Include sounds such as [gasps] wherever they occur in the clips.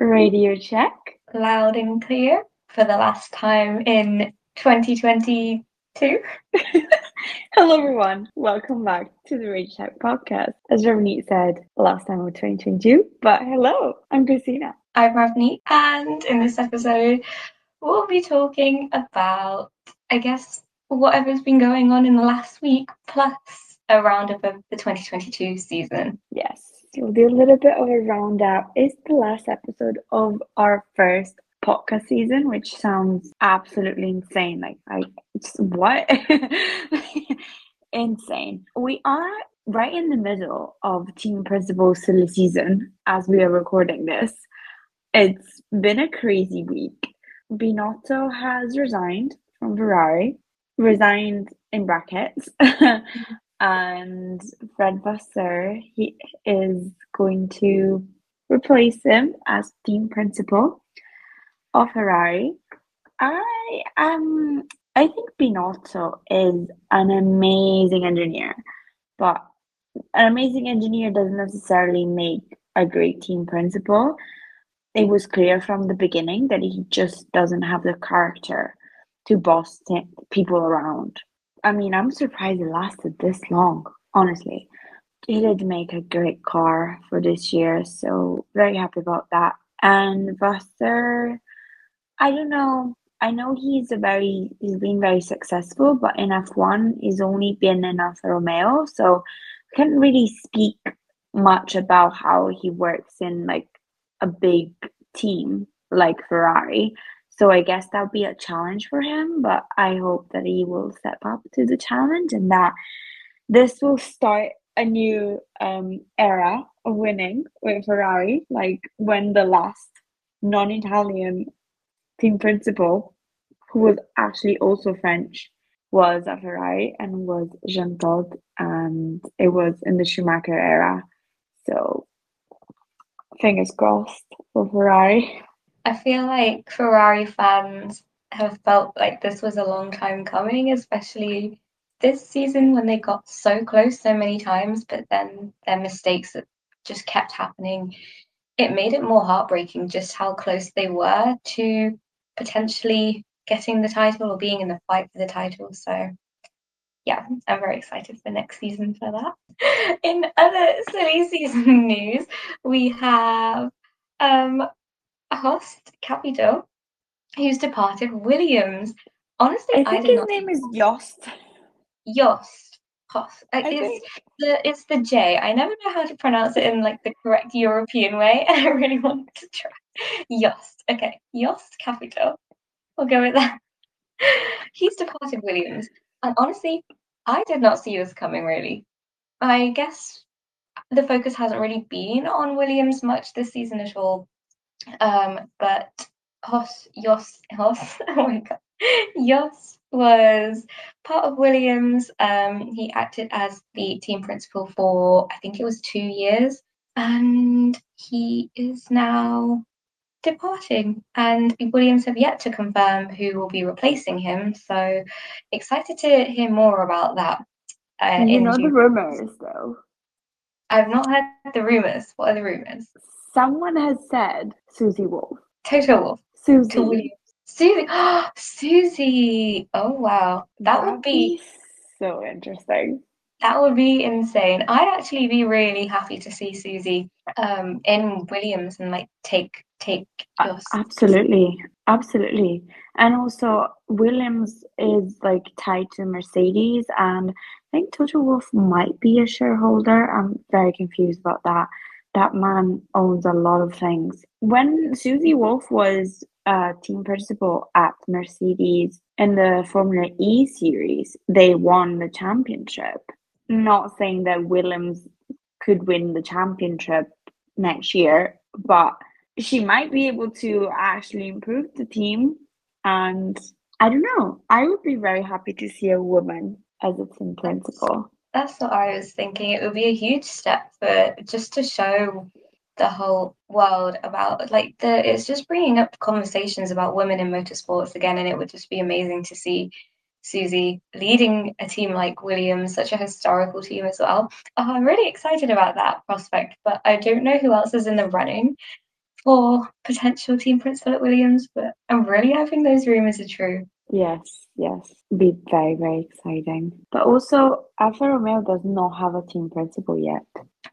Radio check. Loud and clear for the last time in 2022. [laughs] Hello, everyone. Welcome back to the Radio Check podcast. As Ravneet said, last time was 2022, but hello, I'm Christina. I'm Ravneet, and in this episode, we'll be talking about, I guess, whatever's been going on in the last week, plus a roundup of the 2022 season. Yes, we'll do a little bit of a roundup. It's the last episode of our first podcast season, which sounds absolutely insane. Like, I, it's what? [laughs] insane. We are right in the middle of Team Principal silly season as we are recording this. It's been a crazy week. Binotto has resigned from Ferrari, resigned in brackets, [laughs] and Fred Vasseur he is going to replace him as team principal of Ferrari. I um I think Binotto is an amazing engineer, but an amazing engineer doesn't necessarily make a great team principal. It was clear from the beginning that he just doesn't have the character to boss people around. I mean, I'm surprised it lasted this long, honestly. He did make a great car for this year, so very happy about that. And Vasseur, I don't know. I know he's a very he's been very successful, but in F1 he's only been in Alfa Romeo, so can't really speak much about how he works in like a big team like Ferrari. So I guess that'll be a challenge for him, but I hope that he will step up to the challenge and that this will start a new um, era of winning with Ferrari, like when the last non-Italian team principal, who was actually also French, was at Ferrari and was Jean Todt, and it was in the Schumacher era. So fingers crossed for Ferrari. [laughs] I feel like Ferrari fans have felt like this was a long time coming, especially this season when they got so close so many times, but then their mistakes that just kept happening. It made it more heartbreaking just how close they were to potentially getting the title or being in the fight for the title. So, yeah, I'm very excited for next season for that. [laughs] In other silly season [laughs] news, we have um, Horst Capito, who's departed Williams. Honestly, I think I his name is Jost. Jost. Host. Uh, it's think. the it's the J. I never know how to pronounce it in like the correct European way, [laughs] and I really want to try. Jost. Okay, Jost Capito. We'll go with that. [laughs] He's departed Williams, and honestly, I did not see this coming. Really, I guess the focus hasn't really been on Williams much this season at all. Um, but Hos, Jos, Hos, [laughs] oh my god, was part of Williams. Um, he acted as the team principal for I think it was two years, and he is now departing. And Williams have yet to confirm who will be replacing him. So excited to hear more about that. Uh, You know the rumors, though. I've not heard the rumors. What are the rumors? Someone has said Susie Wolf. Toto Wolff Susie. Williams. Susie. [gasps] Susie. Oh wow. That would That'd be so interesting. that would be insane. I'd actually be really happy to see Susie um in Williams and like take take your Absolutely, absolutely. And also, Williams is like tied to Mercedes, and I think Toto Wolff might be a shareholder. I'm very confused about that. That man owns a lot of things. When Susie Wolff was uh, team principal at Mercedes in the Formula E series, they won the championship. Not saying that Williams could win the championship next year, but she might be able to actually improve the team. And I don't know. I would be very happy to see a woman as a team principal. That's what I was thinking. It would be a huge step for just to show the whole world about like the it's just bringing up conversations about women in motorsports again, and it would just be amazing to see Susie leading a team like Williams, such a historical team as well. Oh, I'm really excited about that prospect, but I don't know who else is in the running for potential team principal at Williams, but I'm really hoping those rumours are true. Yes, yes. Be very, very exciting. But also, Alfa Romeo does not have a team principal yet.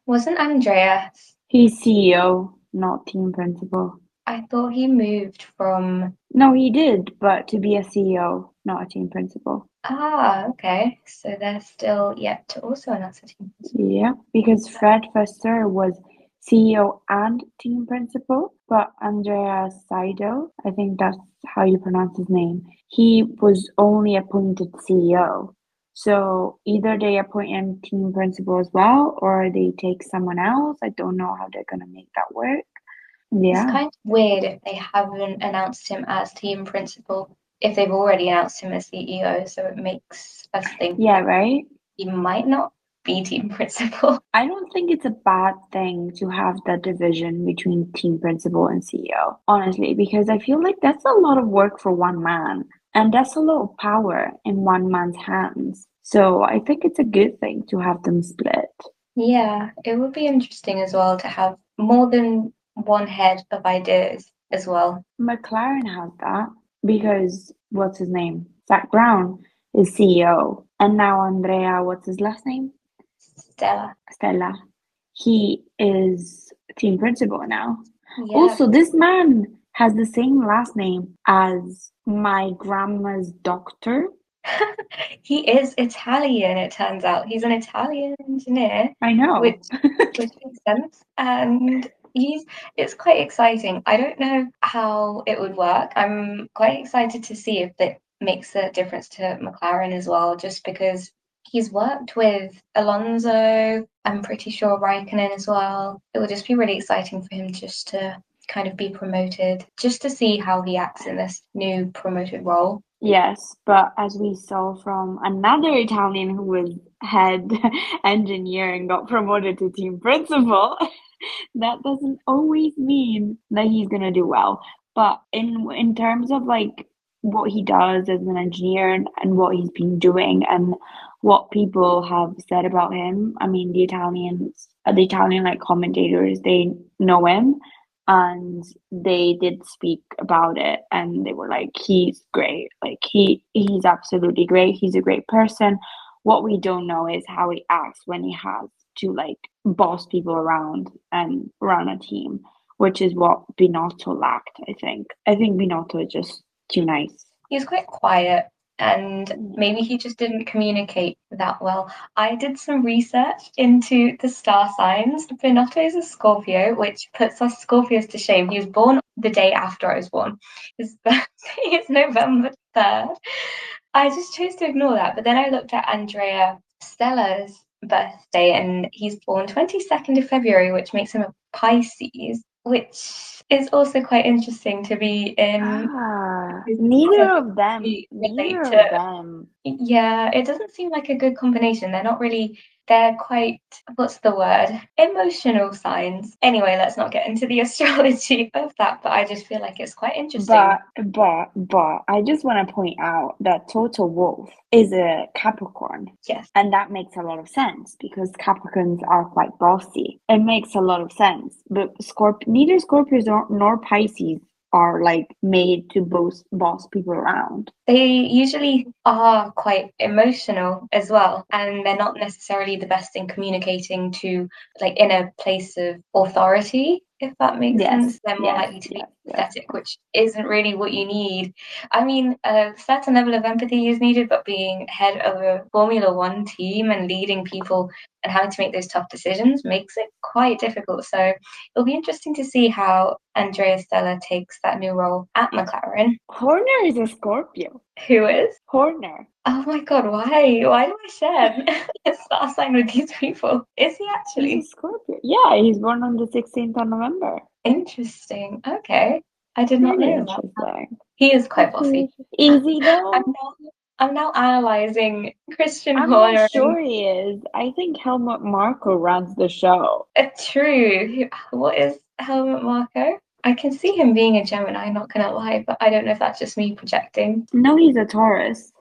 Wasn't Andrea? He's CEO, not team principal. I thought he moved from. No, he did, but to be a CEO, not a team principal. Ah, okay. So they're still yet to also announce a team principal. Yeah, because Fred Vasseur was CEO and team principal, but Andrea Seidl, I think that's how you pronounce his name, he was only appointed CEO. So either they appoint him team principal as well, or they take someone else. I don't know how they're gonna make that work. Yeah. It's kind of weird if they haven't announced him as team principal, if they've already announced him as CEO. So it makes us think Yeah, right? he might not be team [laughs] principal. I don't think it's a bad thing to have that division between team principal and CEO, honestly, because I feel like that's a lot of work for one man, and that's a lot of power in one man's hands. So I think it's a good thing to have them split. Yeah, it would be interesting as well to have more than one head of ideas as well. McLaren has that because what's his name? Zak Brown is CEO, and now Andrea, what's his last name? Stella. Stella. He is team principal now. Yeah. Also, this man has the same last name as my grandma's doctor. [laughs] he is Italian, it turns out. He's an Italian engineer, I know. which [laughs] which makes sense. And he's it's quite exciting. I don't know how it would work. I'm quite excited to see if it makes a difference to McLaren as well, just because he's worked with Alonso, I'm pretty sure Raikkonen as well. It will just be really exciting for him just to kind of be promoted, just to see how he acts in this new promoted role. Yes, but as we saw from another Italian who was head [laughs] engineer and got promoted to team principal, [laughs] that doesn't always mean that he's gonna do well. But in in terms of like what he does as an engineer and, and what he's been doing and what people have said about him, I mean the Italians, uh, the Italian like commentators, they know him and they did speak about it and they were like he's great. Like he he's absolutely great. He's a great person. What we don't know is how he acts when he has to like boss people around and run a team which is what Binotto lacked i think. I think Binotto is just too nice He's quite quiet and mm. maybe he just didn't communicate that well. I did some research into the star signs. Binotto is a Scorpio, which puts us Scorpios to shame. He was born the day after I was born. His [laughs] birthday is November 3rd. I just chose to ignore that. But then I looked at Andrea Stella's birthday, and he's born 22nd of February, which makes him a Pisces, which is also quite interesting to be in. ah neither of them neither of them Yeah, it doesn't seem like a good combination. They're not really, they're quite, what's the word? Emotional signs. Anyway, let's not get into the [laughs] astrology of that, but I just feel like it's quite interesting. But but but I just want to point out that Toto Wolff is a Capricorn, yes, and that makes a lot of sense because Capricorns are quite bossy. It makes a lot of sense. But Scorp neither Scorpios nor, nor Pisces are like made to boss boss people around. they usually are quite emotional as well, and they're not necessarily the best in communicating to, like, in a place of authority, if that makes Yes, sense. They're more yes, likely to be yes, pathetic, which isn't really what you need. I mean, a certain level of empathy is needed, but being head of a Formula One team and leading people and having to make those tough decisions makes it quite difficult. So it'll be interesting to see how Andrea Stella takes that new role at McLaren. Horner is a Scorpio. Who is? Horner. Oh my god, why? Why do I share a star sign with these people? Is he He's actually a Scorpio. Yeah, he's born on the 16th of November. interesting? Okay. I did not Really know that. He is quite bossy. Easy though. I'm now, I'm now analyzing Christian I'm Horner. not sure he is. I think Helmut Marko runs the show. Uh, true. What is Helmut Marko? I can see him being a Gemini, not gonna lie, but I don't know if that's just me projecting. No, he's a Taurus.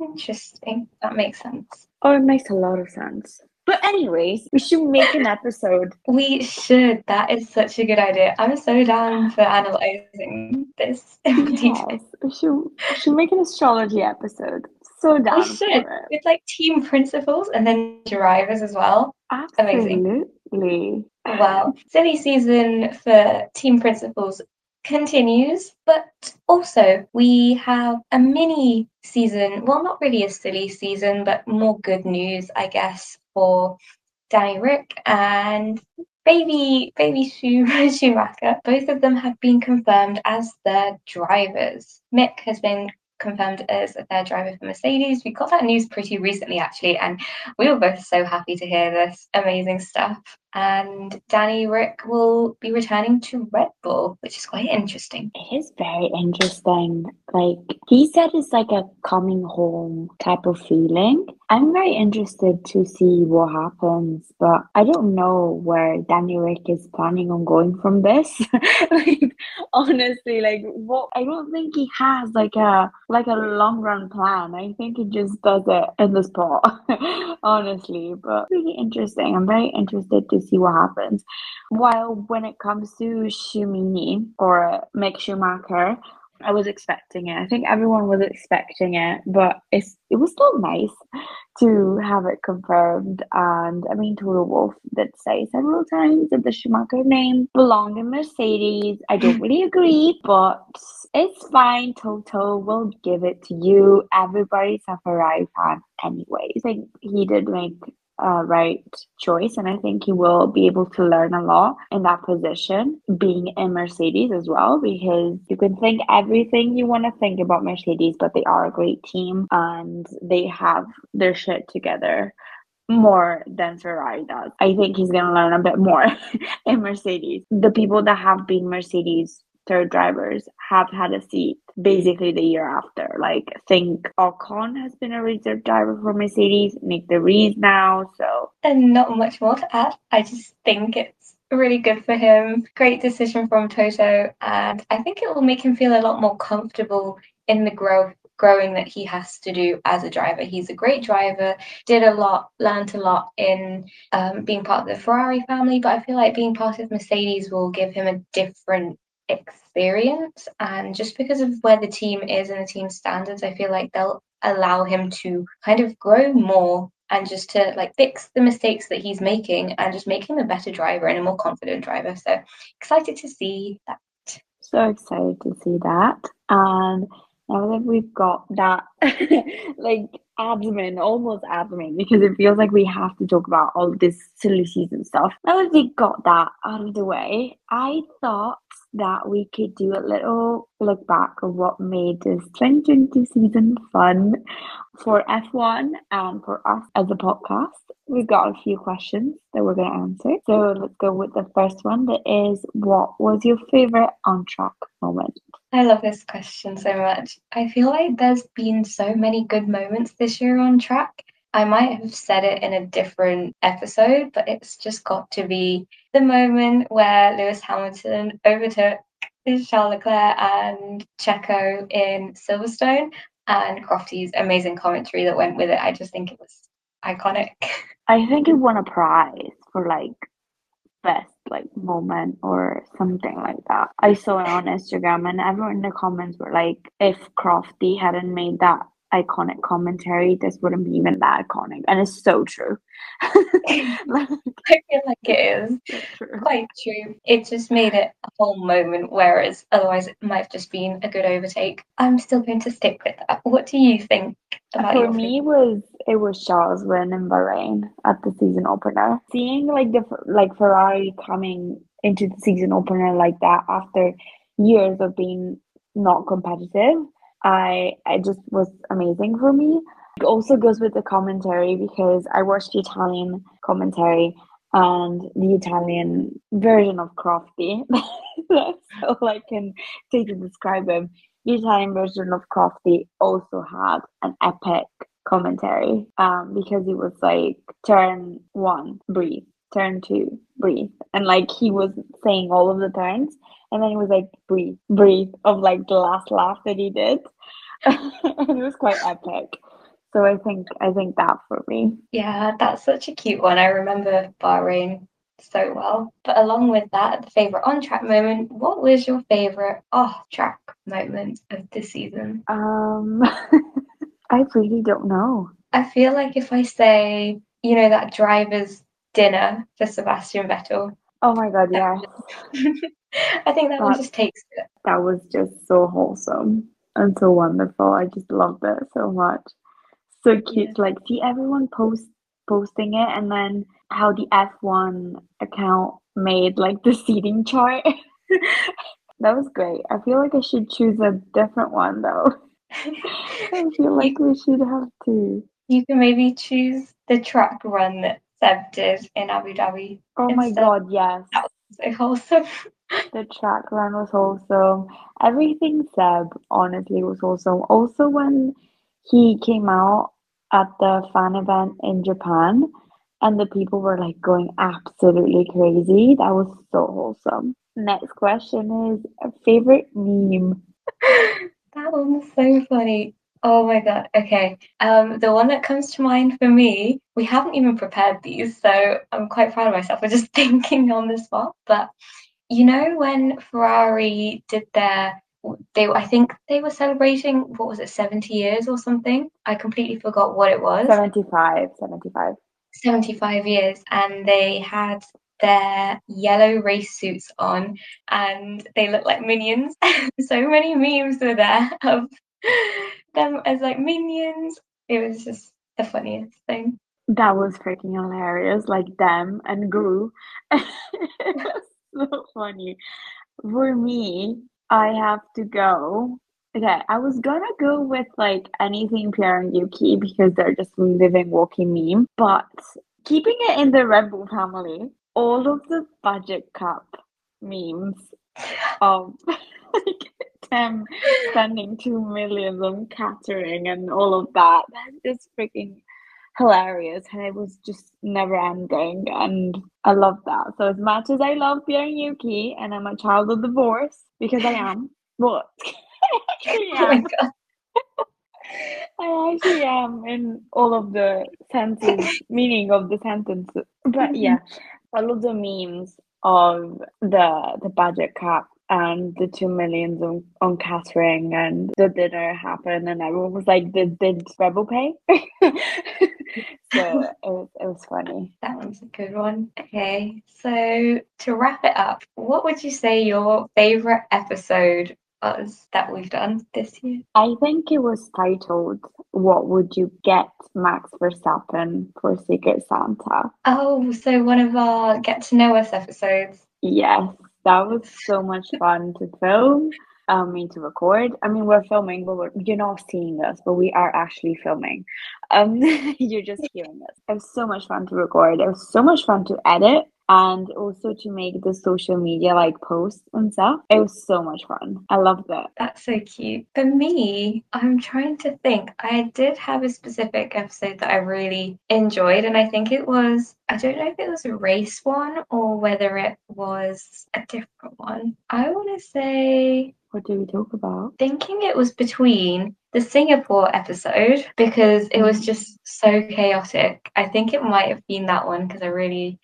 Interesting. That makes sense. Oh, it makes a lot of sense. But anyways, we should make an episode. We should. That is such a good idea. I'm so down for analyzing this. [laughs] yes, we should, we should make an astrology episode. So down we should. With like team principals and then drivers as well. Absolutely. Amazing. Wow. Silly season for team principals continues, but also we have a mini season. Well, not really a silly season, but more good news, I guess, for Danny Ric and baby baby [laughs] Schumacher. Both of them have been confirmed as their drivers. Mick has been confirmed as a third driver for Mercedes. We got that news pretty recently, actually, and we were both so happy to hear this amazing stuff and Danny Ric will be returning to Red Bull, which is quite interesting. It is very interesting. Like he said, it's like a coming home type of feeling. I'm very interested to see what happens, but I don't know where Danny Ric is planning on going from this. [laughs] like honestly, like what I don't think he has like a like a long run plan. I think he just does it in the spot. [laughs] honestly, but really interesting. I'm very interested to see what happens. While when it comes to Shumini or Mick Schumacher, I was expecting it. I think everyone was expecting it, but it's it was still nice to have it confirmed. And I mean, Toto Wolff did say several times that the Schumacher name belonged in Mercedes. I don't really [laughs] agree, but it's fine. Toto will give it to you. Everybody's a Ferrari fan, anyways. I think he did make uh, right choice. And I think he will be able to learn a lot in that position, being in Mercedes as well, because you can think everything you want to think about Mercedes, but they are a great team and they have their shit together more than Ferrari does. I think he's going to learn a bit more [laughs] in Mercedes. The people that have been Mercedes third drivers have had a seat basically the year after. Like, think Ocon has been a reserve driver for Mercedes, Nyck de Vries now. So, and not much more to add. I just think it's really good for him. Great decision from Toto, and I think it will make him feel a lot more comfortable in the growth growing that he has to do as a driver. He's a great driver, did a lot, learned a lot in um, being part of the Ferrari family, but I feel like being part of Mercedes will give him a different experience. And just because of where the team is and the team standards, I feel like they'll allow him to kind of grow more and just to like fix the mistakes that he's making and just make him a better driver and a more confident driver. So excited to see that. So excited to see that. And now that we've got that [laughs] like admin, almost admin, because it feels like we have to talk about all this silly season stuff. Now that we got that out of the way, I thought that we could do a little look back of what made this 2022 season fun for F1 and for us as a podcast. We've got a few questions that we're going to answer. So let's go with the first one that is what was your favorite on track moment? I love this question so much. I feel like there's been so many good moments this year on track. I might have said it in a different episode, but it's just got to be the moment where Lewis Hamilton overtook Charles Leclerc and Checo in Silverstone and Crofty's amazing commentary that went with it. I just think it was iconic. I think it won a prize for like best like moment or something like that. I saw it on Instagram and everyone in the comments were like, if Crofty hadn't made that iconic commentary, this wouldn't be even that iconic. And it's so true. [laughs] [laughs] like, I feel like it is true. quite true. It just made it a whole moment, whereas otherwise it might have just been a good overtake. I'm still going to stick with that. What do you think? For me, was it was Charles win in Bahrain at the season opener. Seeing like the like Ferrari coming into the season opener like that after years of being not competitive I I just was amazing for me. It also goes with the commentary because I watched the Italian commentary and the Italian version of Crofty. [laughs] That's all I can say to describe him. The Italian version of Crofty also had an epic commentary um, because he was like, turn one, breathe, turn two, breathe. And like he was saying all of the turns and then he was like, breathe, breathe, of like the last laugh that he did. and [laughs] it was quite epic. So I think I think that for me. Yeah, that's such a cute one. I remember Bahrain so well. But along with that, the favorite on track moment, what was your favorite off track moment of the season? Um, [laughs] I really don't know. I feel like if I say, you know, that driver's dinner for Sebastian Vettel. Oh my god, yeah. [laughs] I think that one just takes it. That was just so wholesome and so wonderful. I just loved it so much. So cute. Yeah. Like see everyone post posting it and then how the F1 account made like the seating chart. [laughs] that was great. I feel like I should choose a different one though. [laughs] I feel like we should have to. You can maybe choose the track run that Seb did in Abu Dhabi. Oh my god, yes. That was so wholesome. the track run was wholesome. Everything Seb honestly was wholesome. Also when he came out at the fan event in Japan and the people were like going absolutely crazy. That was so wholesome. Next question is a favorite meme. [laughs] that one's so funny. Oh my god. Okay. Um, the one that comes to mind for me, we haven't even prepared these, so I'm quite proud of myself for just [laughs] thinking on the spot. But you know when Ferrari did their they I think they were celebrating what was it 70 years or something I completely forgot what it was 75 75 75 years and they had their yellow race suits on and they looked like minions [laughs] so many memes were there of [laughs] them as like minions. It was just the funniest thing. That was freaking hilarious like them and Gru. [laughs] So funny. For me I have to go. Okay, I was gonna go with like anything Pierre and Yuki because they're just living walking meme, but keeping it in the Red Bull family, all of the budget cap memes of um, [laughs] like them spending two million on catering and all of that, that is freaking hilarious and it was just never ending and I love that. So as much as I love Pierre and Yuki and I'm a child of divorce because I am, [laughs] what? [laughs] oh. I actually am in all of the senses, [laughs] meaning of the sentences. But yeah, mm-hmm. all of the memes of the the budget cap and the two millions on, on catering and the dinner happened and everyone was like did did rebel pay? [laughs] So it was it was funny. That one's a good one. Okay so to wrap it up what would you say your favorite episode was that we've done this year? I think it was titled what would you get max verstappen for secret santa? Oh so one of our get to know us episodes. Yes that was so much fun to film. I mean to record. I mean we're filming, but we're, you're not seeing us, but we are actually filming. Um, [laughs] you're just hearing us. It was so much fun to record. It was so much fun to edit and also to make the social media like posts and stuff. It was so much fun. I loved it. That's so cute. For me, I'm trying to think. I did have a specific episode that I really enjoyed, and I think it was I don't know if it was a race one or whether it was a different one. I want to say. What did we talk about? Thinking it was between the Singapore episode because it was mm-hmm. just so chaotic. I think it might have been that one because I really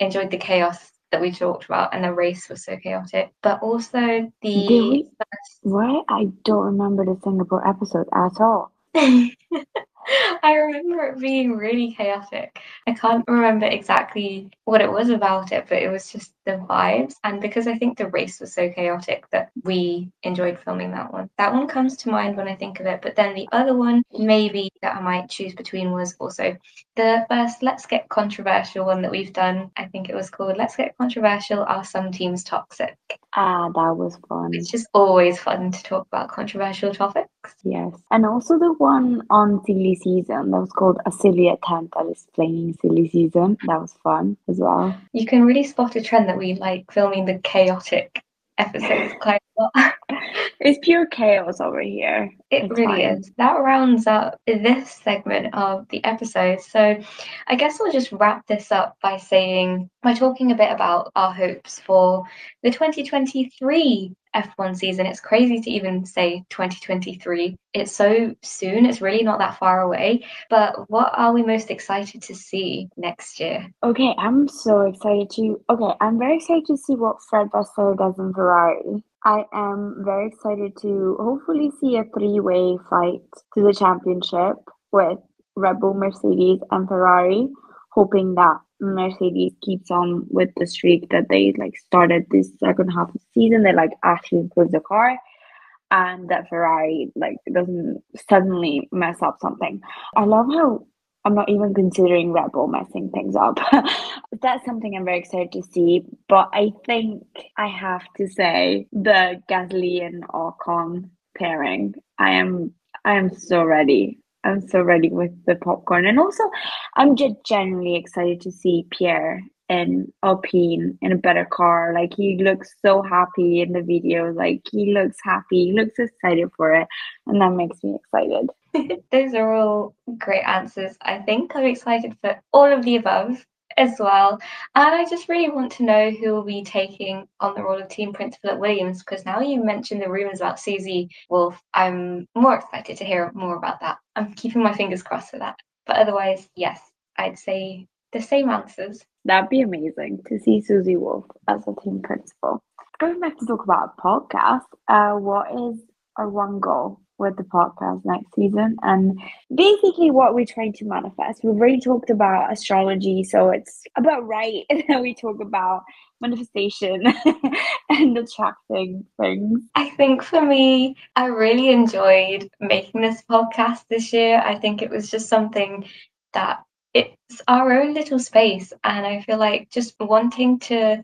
enjoyed the chaos that we talked about, and the race was so chaotic. But also the we, first... what I don't remember the Singapore episode at all. [laughs] [laughs] I remember it being really chaotic. I can't remember exactly what it was about it, but it was just the vibes. And because I think the race was so chaotic that we enjoyed filming that one. That one comes to mind when I think of it. But then the other one, maybe that I might choose between, was also the first Let's Get Controversial one that we've done. I think it was called Let's Get Controversial Are Some Teams Toxic? Ah, that was fun. It's just always fun to talk about controversial topics. Yes. And also the one on silly season that was called A Silly Attempt at Explaining Silly Season. That was fun as well. You can really spot a trend that we like filming the chaotic episodes quite [laughs] it's pure chaos over here. It It's really fine. is. That rounds up this segment of the episode. So I guess we'll just wrap this up by saying, by talking a bit about our hopes for the 2023 F1 season. It's crazy to even say 2023. It's so soon, it's really not that far away. But what are we most excited to see next year? Okay, I'm so excited to. Okay, I'm very excited to see what Fred Vasseur does in Ferrari. I am very excited to hopefully see a three-way fight to the championship with Red Bull, Mercedes, and Ferrari, hoping that Mercedes keeps on with the streak that they like started this second half of the season. They like actually improve the car and that Ferrari like doesn't suddenly mess up something. I love how I'm not even considering Red Bull messing things up. [laughs] That's something I'm very excited to see. But I think I have to say the Gasly and Ocon pairing. I am I am so ready. I'm so ready with the popcorn. And also I'm just genuinely excited to see Pierre in Alpine in a better car. Like he looks so happy in the video. Like he looks happy. He looks excited for it. And that makes me excited. [laughs] Those are all great answers. I think I'm excited for all of the above as well. And I just really want to know who will be taking on the role of team principal at Williams because now you mentioned the rumours about Susie Wolff. I'm more excited to hear more about that. I'm keeping my fingers crossed for that. But otherwise, yes, I'd say the same answers. That'd be amazing to see Susie Wolff as a team principal. Going back to talk about a podcast, uh, what is our one goal with the podcast next season? And basically, what we're trying to manifest. We've already talked about astrology, so it's about right [laughs] that we talk about manifestation [laughs] and attracting things. I think for me, I really enjoyed making this podcast this year. I think it was just something that it's our own little space. And I feel like just wanting to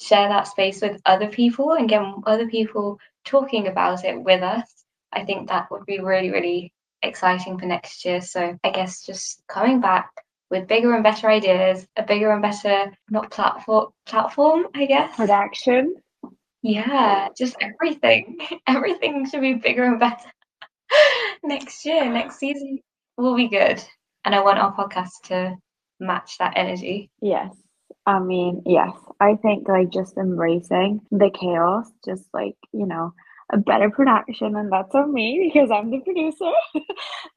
share that space with other people and get other people talking about it with us, I think that would be really, really exciting for next year. So I guess just coming back with bigger and better ideas, a bigger and better not platform platform, I guess. Production. Yeah, just everything. [laughs] Everything should be bigger and better [laughs] next year. Next season will be good. And I want our podcast to match that energy. Yes. I mean, yes. I think like just embracing the chaos, just like, you know, a better production, and that's on me because I'm the producer. [laughs]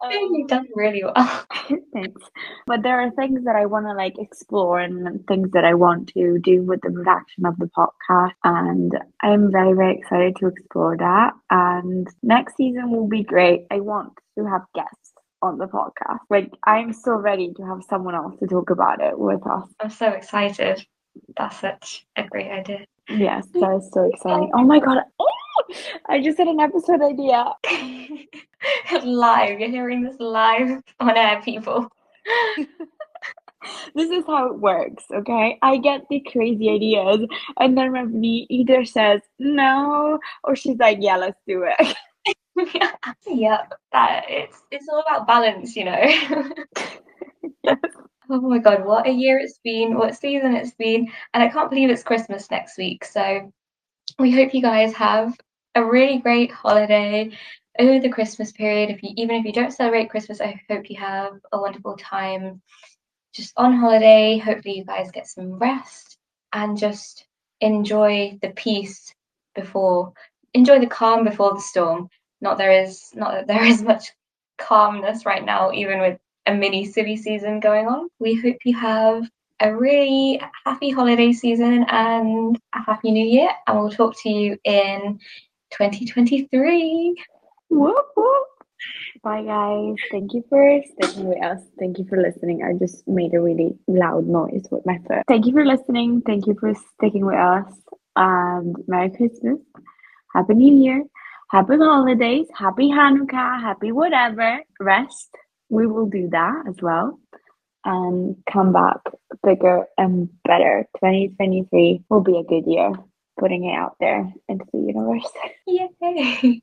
um, You've done really well. [laughs] thanks. But there are things that I want to like explore and things that I want to do with the production of the podcast, and I'm very, very excited to explore that. And next season will be great. I want to have guests on the podcast. Like I'm so ready to have someone else to talk about it with us. I'm so excited. That's such a great idea. Yes, that is so [laughs] exciting. Oh my god. Oh, I just had an episode idea. [laughs] live. You're hearing this live on air, people. [laughs] this is how it works, okay? I get the crazy ideas, and then Ravni either says no or she's like, yeah, let's do it. [laughs] yeah, yeah. That it's it's all about balance, you know. yes. Oh my god, what a year it's been, what season it's been, and I can't believe it's Christmas next week. So we hope you guys have a really great holiday over the Christmas period. If you even if you don't celebrate Christmas, I hope you have a wonderful time just on holiday. Hopefully you guys get some rest and just enjoy the peace before enjoy the calm before the storm. Not there is not that there [laughs] is much calmness right now, even with a mini silly season going on. We hope you have a really happy holiday season and a happy new year. And we'll talk to you in 2023. Whoop, whoop. Bye, guys. Thank you for sticking with us. Thank you for listening. I just made a really loud noise with my foot. Thank you for listening. Thank you for sticking with us. And Merry Christmas. Happy New Year. Happy holidays. Happy Hanukkah. Happy whatever. Rest we will do that as well and come back bigger and better. 2023 will be a good year, putting it out there into the universe. [laughs] Yay!